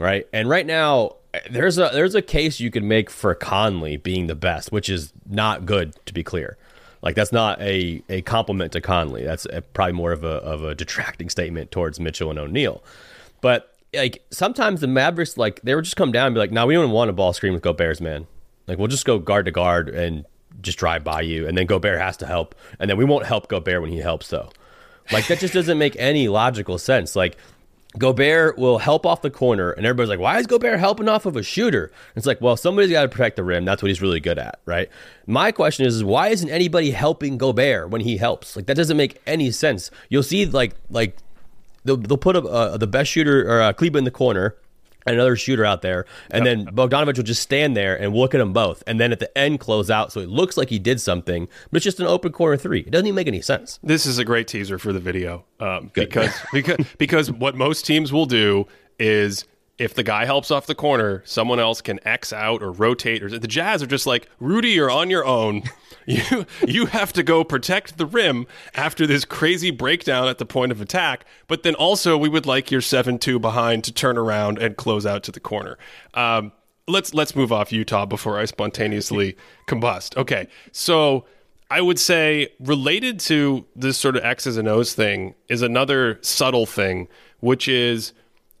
right? And right now, there's a there's a case you could make for Conley being the best, which is not good to be clear. Like that's not a, a compliment to Conley. That's a, probably more of a of a detracting statement towards Mitchell and O'Neale. But like sometimes the Mavericks like they would just come down and be like, "No, we don't want a ball screen with Gobert's man. Like we'll just go guard to guard and just drive by you, and then Gobert has to help, and then we won't help Gobert when he helps though." Like that just doesn't make any logical sense. Like Gobert will help off the corner, and everybody's like, "Why is Gobert helping off of a shooter?" And it's like, well, somebody's got to protect the rim. That's what he's really good at, right? My question is, is why isn't anybody helping Gobert when he helps? Like that doesn't make any sense. You'll see, like, like they'll, they'll put a, uh, the best shooter or uh, Kleber in the corner, and another shooter out there, and yep. then Bogdanovich will just stand there and look at them both, and then at the end close out, so it looks like he did something, but it's just an open corner three. It doesn't even make any sense. This is a great teaser for the video um, because because because what most teams will do is if the guy helps off the corner, someone else can X out or rotate. Or the Jazz are just like Rudy, you're on your own. You you have to go protect the rim after this crazy breakdown at the point of attack. But then also, we would like your seven two behind to turn around and close out to the corner. Um, let's let's move off Utah before I spontaneously combust. Okay, so. I would say related to this sort of X's and O's thing is another subtle thing, which is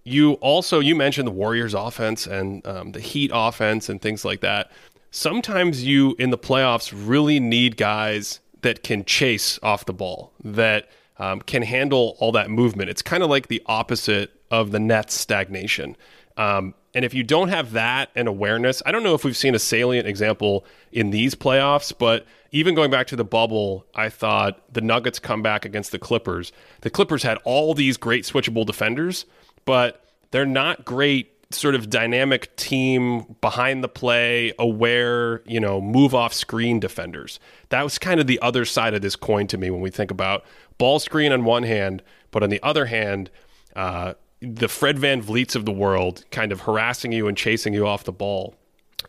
you also you mentioned the Warriors offense and um, the Heat offense and things like that. Sometimes you in the playoffs really need guys that can chase off the ball that um, can handle all that movement. It's kind of like the opposite of the Nets stagnation. Um, and if you don't have that and awareness, I don't know if we've seen a salient example in these playoffs, but even going back to the bubble, I thought the Nuggets come back against the Clippers. The Clippers had all these great switchable defenders, but they're not great sort of dynamic team behind the play aware you know move off screen defenders. That was kind of the other side of this coin to me when we think about ball screen on one hand but on the other hand uh, the fred VanVleets of the world kind of harassing you and chasing you off the ball.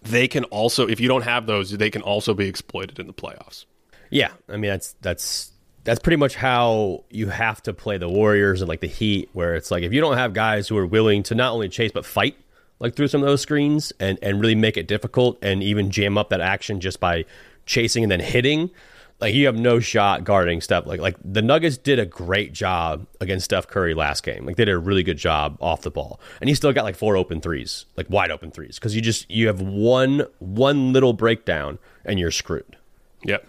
They can also if you don't have those they can also be exploited in the playoffs. Yeah i mean that's that's that's pretty much how you have to play the Warriors and like the Heat, where it's like if you don't have guys who are willing to not only chase but fight like through some of those screens and and really make it difficult and even jam up that action just by chasing and then hitting, like you have no shot guarding Steph. Like like the Nuggets did a great job against Steph Curry last game. Like they did a really good job off the ball, and he still got like four open threes, like wide open threes, because you just you have one one little breakdown and you're screwed. Yep.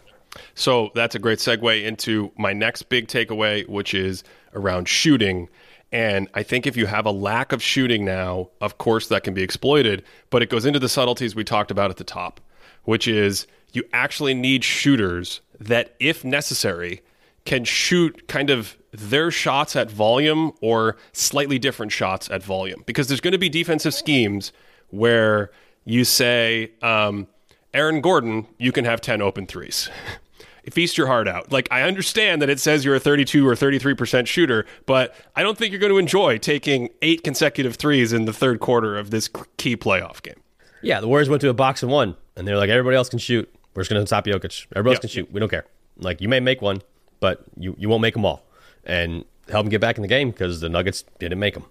So that's a great segue into my next big takeaway, which is around shooting. And I think if you have a lack of shooting now, of course that can be exploited, but it goes into the subtleties we talked about at the top, which is you actually need shooters that, if necessary, can shoot kind of their shots at volume or slightly different shots at volume. Because there's going to be defensive schemes where you say, um, Aaron Gordon, you can have 10 open threes. Feast your heart out. Like, I understand that it says you're a 32 or 33% shooter, but I don't think you're going to enjoy taking eight consecutive threes in the third quarter of this key playoff game. Yeah, the Warriors went to a box and one, and they're like, everybody else can shoot. We're just going to stop Jokic. Everybody else can shoot. We don't care. Like you may make one, but you, you won't make them all, and help them get back in the game because the Nuggets didn't make them.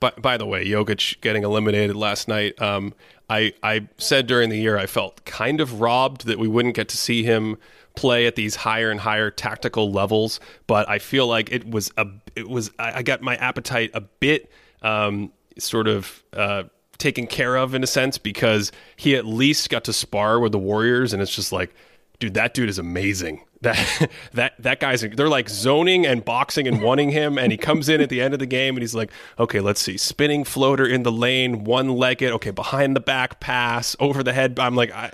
But by the way, Jokic getting eliminated last night. Um, I I said during the year I felt kind of robbed that we wouldn't get to see him play at these higher and higher tactical levels. But I feel like it was a it was I, got my appetite a bit um, sort of. Uh, taken care of in a sense because he at least got to spar with the Warriors and it's just like dude that dude is amazing that that that guy's they're like zoning and boxing and wanting him and he comes in at the end of the game and he's like okay let's see spinning floater in the lane one legged okay behind the back pass over the head I'm like I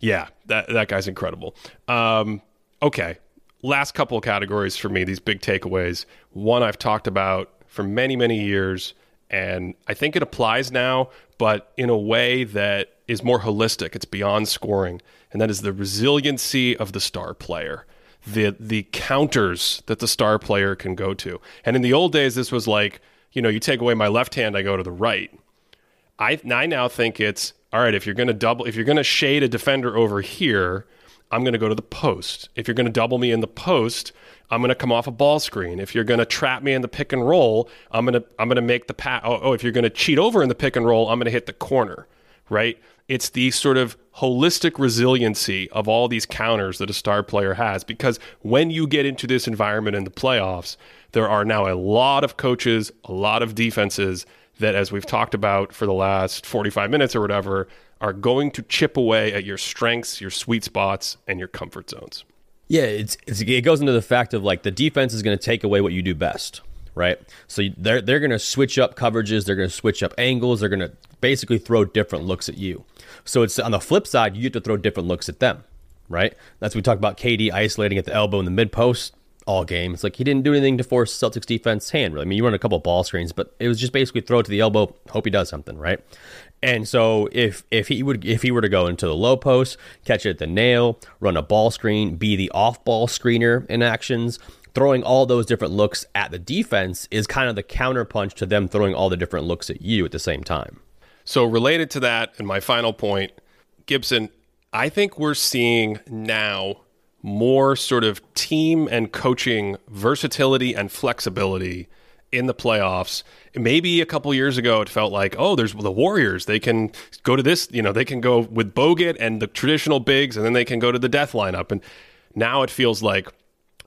yeah that that guy's incredible um okay last couple of categories for me these big takeaways one I've talked about for many many years and I think it applies now, but in a way that is more holistic. It's beyond scoring, and that is the resiliency of the star player, the the counters that the star player can go to. And in the old days, this was like, you know, you take away my left hand, I go to the right. I I now think it's all right. If you're going to double, if you're going to shade a defender over here, I'm going to go to the post. If you're going to double me in the post, I'm going to come off a ball screen. If you're going to trap me in the pick and roll, I'm going to I'm going to make the pass. Oh, oh, if you're going to cheat over in the pick and roll, I'm going to hit the corner. Right? It's the sort of holistic resiliency of all these counters that a star player has. Because when you get into this environment in the playoffs, there are now a lot of coaches, a lot of defenses that, as we've talked about for the last 45 minutes or whatever, are going to chip away at your strengths, your sweet spots, and your comfort zones. Yeah, it's, it's it goes into the fact of like the defense is going to take away what you do best, right? So they're they're going to switch up coverages, they're going to switch up angles, they're going to basically throw different looks at you. So it's on the flip side, you get to throw different looks at them, right? That's what we talked about KD isolating at the elbow in the mid post all game. It's like he didn't do anything to force Celtics defense hand. Really, I mean, you run a couple ball screens, but it was just basically throw it to the elbow, hope he does something, right? And so if if he would if he were to go into the low post, catch it at the nail, run a ball screen, be the off ball screener in actions, throwing all those different looks at the defense is kind of the counterpunch to them throwing all the different looks at you at the same time. So, related to that, and my final point, Gibson, I think we're seeing now more sort of team and coaching versatility and flexibility in the playoffs. Maybe a couple years ago, it felt like, oh, there's the Warriors. They can go to this, you know, they can go with Bogut and the traditional bigs, and then they can go to the death lineup. And now it feels like,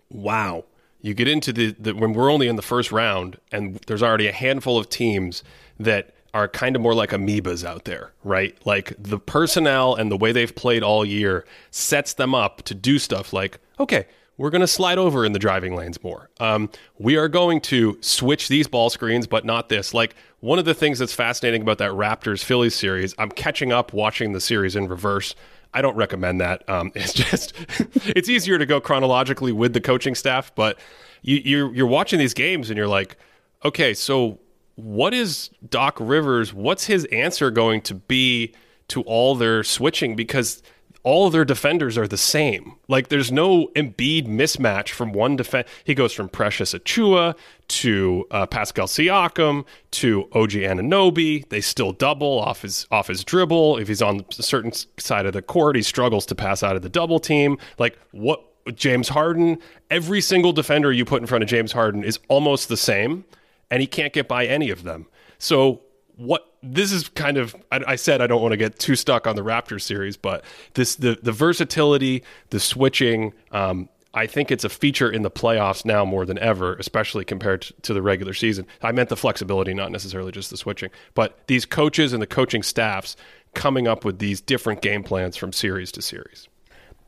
wow, you get into the, the when we're only in the first round, and there's already a handful of teams that are kind of more like amoebas out there, right? Like the personnel and the way they've played all year sets them up to do stuff like, okay, we're going to slide over in the driving lanes more. Um, we are going to switch these ball screens, but not this. Like one of the things that's fascinating about that Raptors Phillies series, I'm catching up watching the series in reverse. I don't recommend that. Um, it's just it's easier to go chronologically with the coaching staff, but you, you're you're watching these games and you're like, okay, so what is Doc Rivers? What's his answer going to be to all their switching? Because all of their defenders are the same. Like there's no Embiid mismatch from one defense. He goes from Precious Achiuwa to uh, Pascal Siakam to OG Anunoby. They still double off his off his dribble. If he's on a certain side of the court, he struggles to pass out of the double team. Like what James Harden, every single defender you put in front of James Harden is almost the same, and he can't get by any of them. So what this is kind of I, I, said I don't want to get too stuck on the Raptors series, but this the the versatility, the switching. Um, I think it's a feature in the playoffs now more than ever, especially compared to the regular season. I meant the flexibility, not necessarily just the switching, but these coaches and the coaching staffs coming up with these different game plans from series to series.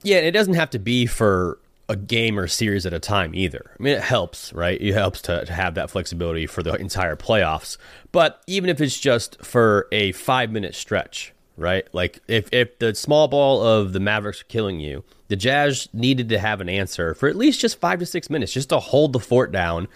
Yeah, it doesn't have to be for a game or series at a time either. I mean, it helps, right? It helps to, to, have that flexibility for the entire playoffs. But even if it's just for a five minute stretch, right? Like if, if the small ball of the Mavericks are killing you, the Jazz needed to have an answer for at least just five to six minutes, just to hold the fort down.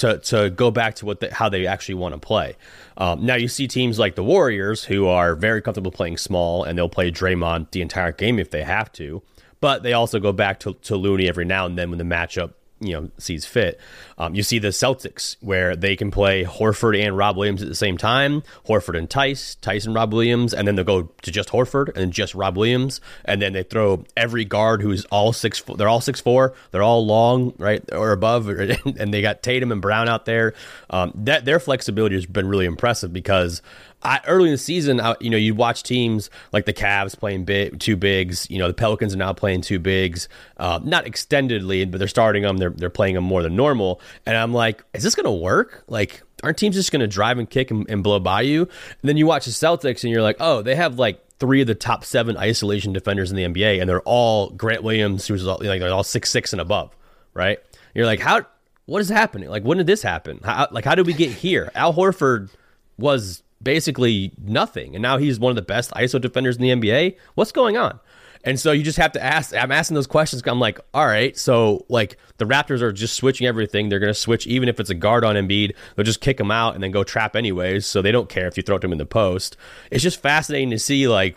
To, to go back to what the, how they actually want to play. Um, now you see teams like the Warriors who are very comfortable playing small and they'll play Draymond the entire game if they have to but they also go back to, to Looney every now and then when the matchup you know sees fit. Um, you see the Celtics where they can play Horford and Rob Williams at the same time, Horford and Tice, Tyson Rob Williams, and then they'll go to just Horford and just Rob Williams, and then they throw every guard who's all six. They're all six four. They're all long, right or above, and they got Tatum and Brown out there. Um, that their flexibility has been really impressive because I, early in the season, I, you know, you watch teams like the Cavs playing big, two bigs. You know, the Pelicans are now playing two bigs, uh, not extendedly, but they're starting them. They're they're playing them more than normal. And I'm like, is this going to work? Like, aren't teams just going to drive and kick and, and blow by you? And then you watch the Celtics, and you're like, oh, they have like three of the top seven isolation defenders in the NBA, and they're all Grant Williams, who's all, like they're all six six and above, right? You're like, how? What is happening? Like, when did this happen? How, like, how did we get here? Al Horford was basically nothing. And now he's one of the best ISO defenders in the NBA. What's going on? And so you just have to ask. I'm asking those questions. I'm like, all right, so like the Raptors are just switching everything. They're going to switch even if it's a guard on Embiid. They'll just kick him out and then go trap anyways. So they don't care if you throw it to him in the post. It's just fascinating to see. Like,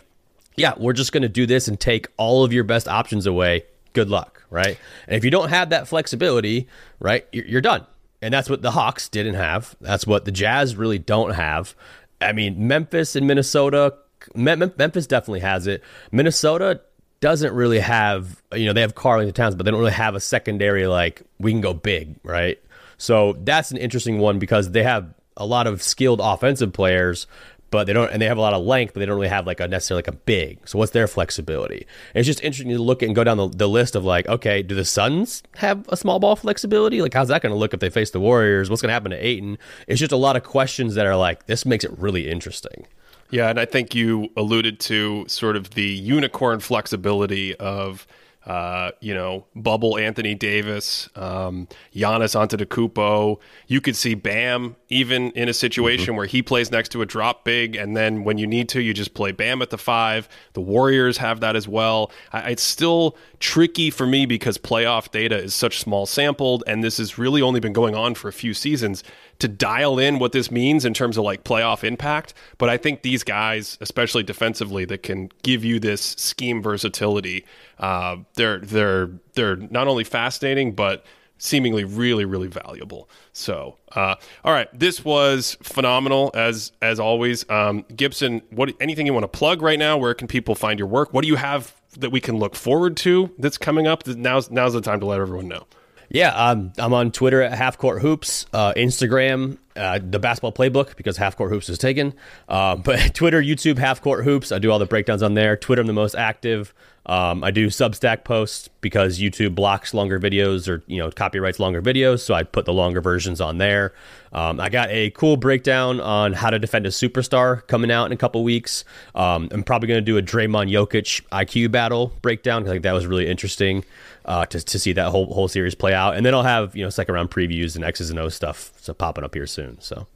yeah, we're just going to do this and take all of your best options away. Good luck, right? And if you don't have that flexibility, right, you're done. And that's what the Hawks didn't have. That's what the Jazz really don't have. I mean, Memphis and Minnesota, Memphis definitely has it. Minnesota doesn't really have, you know, they have Karl-Anthony Towns, but they don't really have a secondary like we can go big, right? So that's an interesting one because they have a lot of skilled offensive players, but they don't, and they have a lot of length, but they don't really have like a necessarily like a big. So what's their flexibility? And it's just interesting to look at and go down the, the list of like, okay, do the Suns have a small ball flexibility? Like, how's that going to look if they face the Warriors? What's going to happen to Ayton? It's just a lot of questions that are like, this makes it really interesting. Yeah, and I think you alluded to sort of the unicorn flexibility of uh, you know, bubble Anthony Davis, um, Giannis Antetokounmpo. You could see Bam even in a situation mm-hmm. where he plays next to a drop big, and then when you need to, you just play Bam at the five. The Warriors have that as well. I, it's still tricky for me because playoff data is such small sampled, and this has really only been going on for a few seasons to dial in what this means in terms of like playoff impact. But I think these guys, especially defensively, that can give you this scheme versatility, uh, they're they're they're not only fascinating but seemingly really really valuable. So, uh, all right, this was phenomenal as as always. Um, Gibson, what anything you want to plug right now? Where can people find your work? What do you have that we can look forward to that's coming up? Now's now's the time to let everyone know. Yeah, um, I'm on Twitter at Half Court Hoops, uh, Instagram, uh, the Basketball Playbook because Half Court Hoops is taken. Uh, but Twitter, YouTube, Half Court Hoops. I do all the breakdowns on there. Twitter, I'm the most active. Um, I do Substack posts because YouTube blocks longer videos or you know copyrights longer videos, so I put the longer versions on there. Um, I got a cool breakdown on how to defend a superstar coming out in a couple weeks. Um, I'm probably going to do a Draymond Jokic IQ battle breakdown because I that was really interesting uh, to to see that whole whole series play out, and then I'll have you know second round previews and X's and O stuff so popping up here soon. So.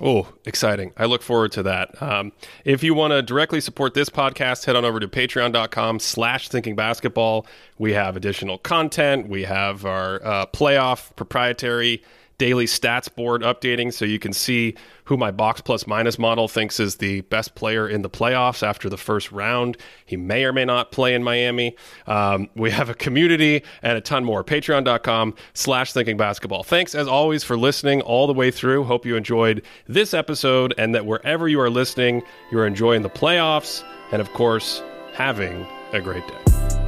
Oh, exciting. I look forward to that. Um, if you want to directly support this podcast, head on over to patreon.com slash thinking basketball. We have additional content. We have our uh, playoff proprietary daily stats board updating so you can see who my box plus minus model thinks is the best player in the playoffs after the first round. He may or may not play in Miami. Um, we have a community and a ton more. Patreon.com slash thinking basketball. Thanks as always for listening all the way through. Hope you enjoyed this episode and that wherever you are listening, you're enjoying the playoffs and, of course, having a great day.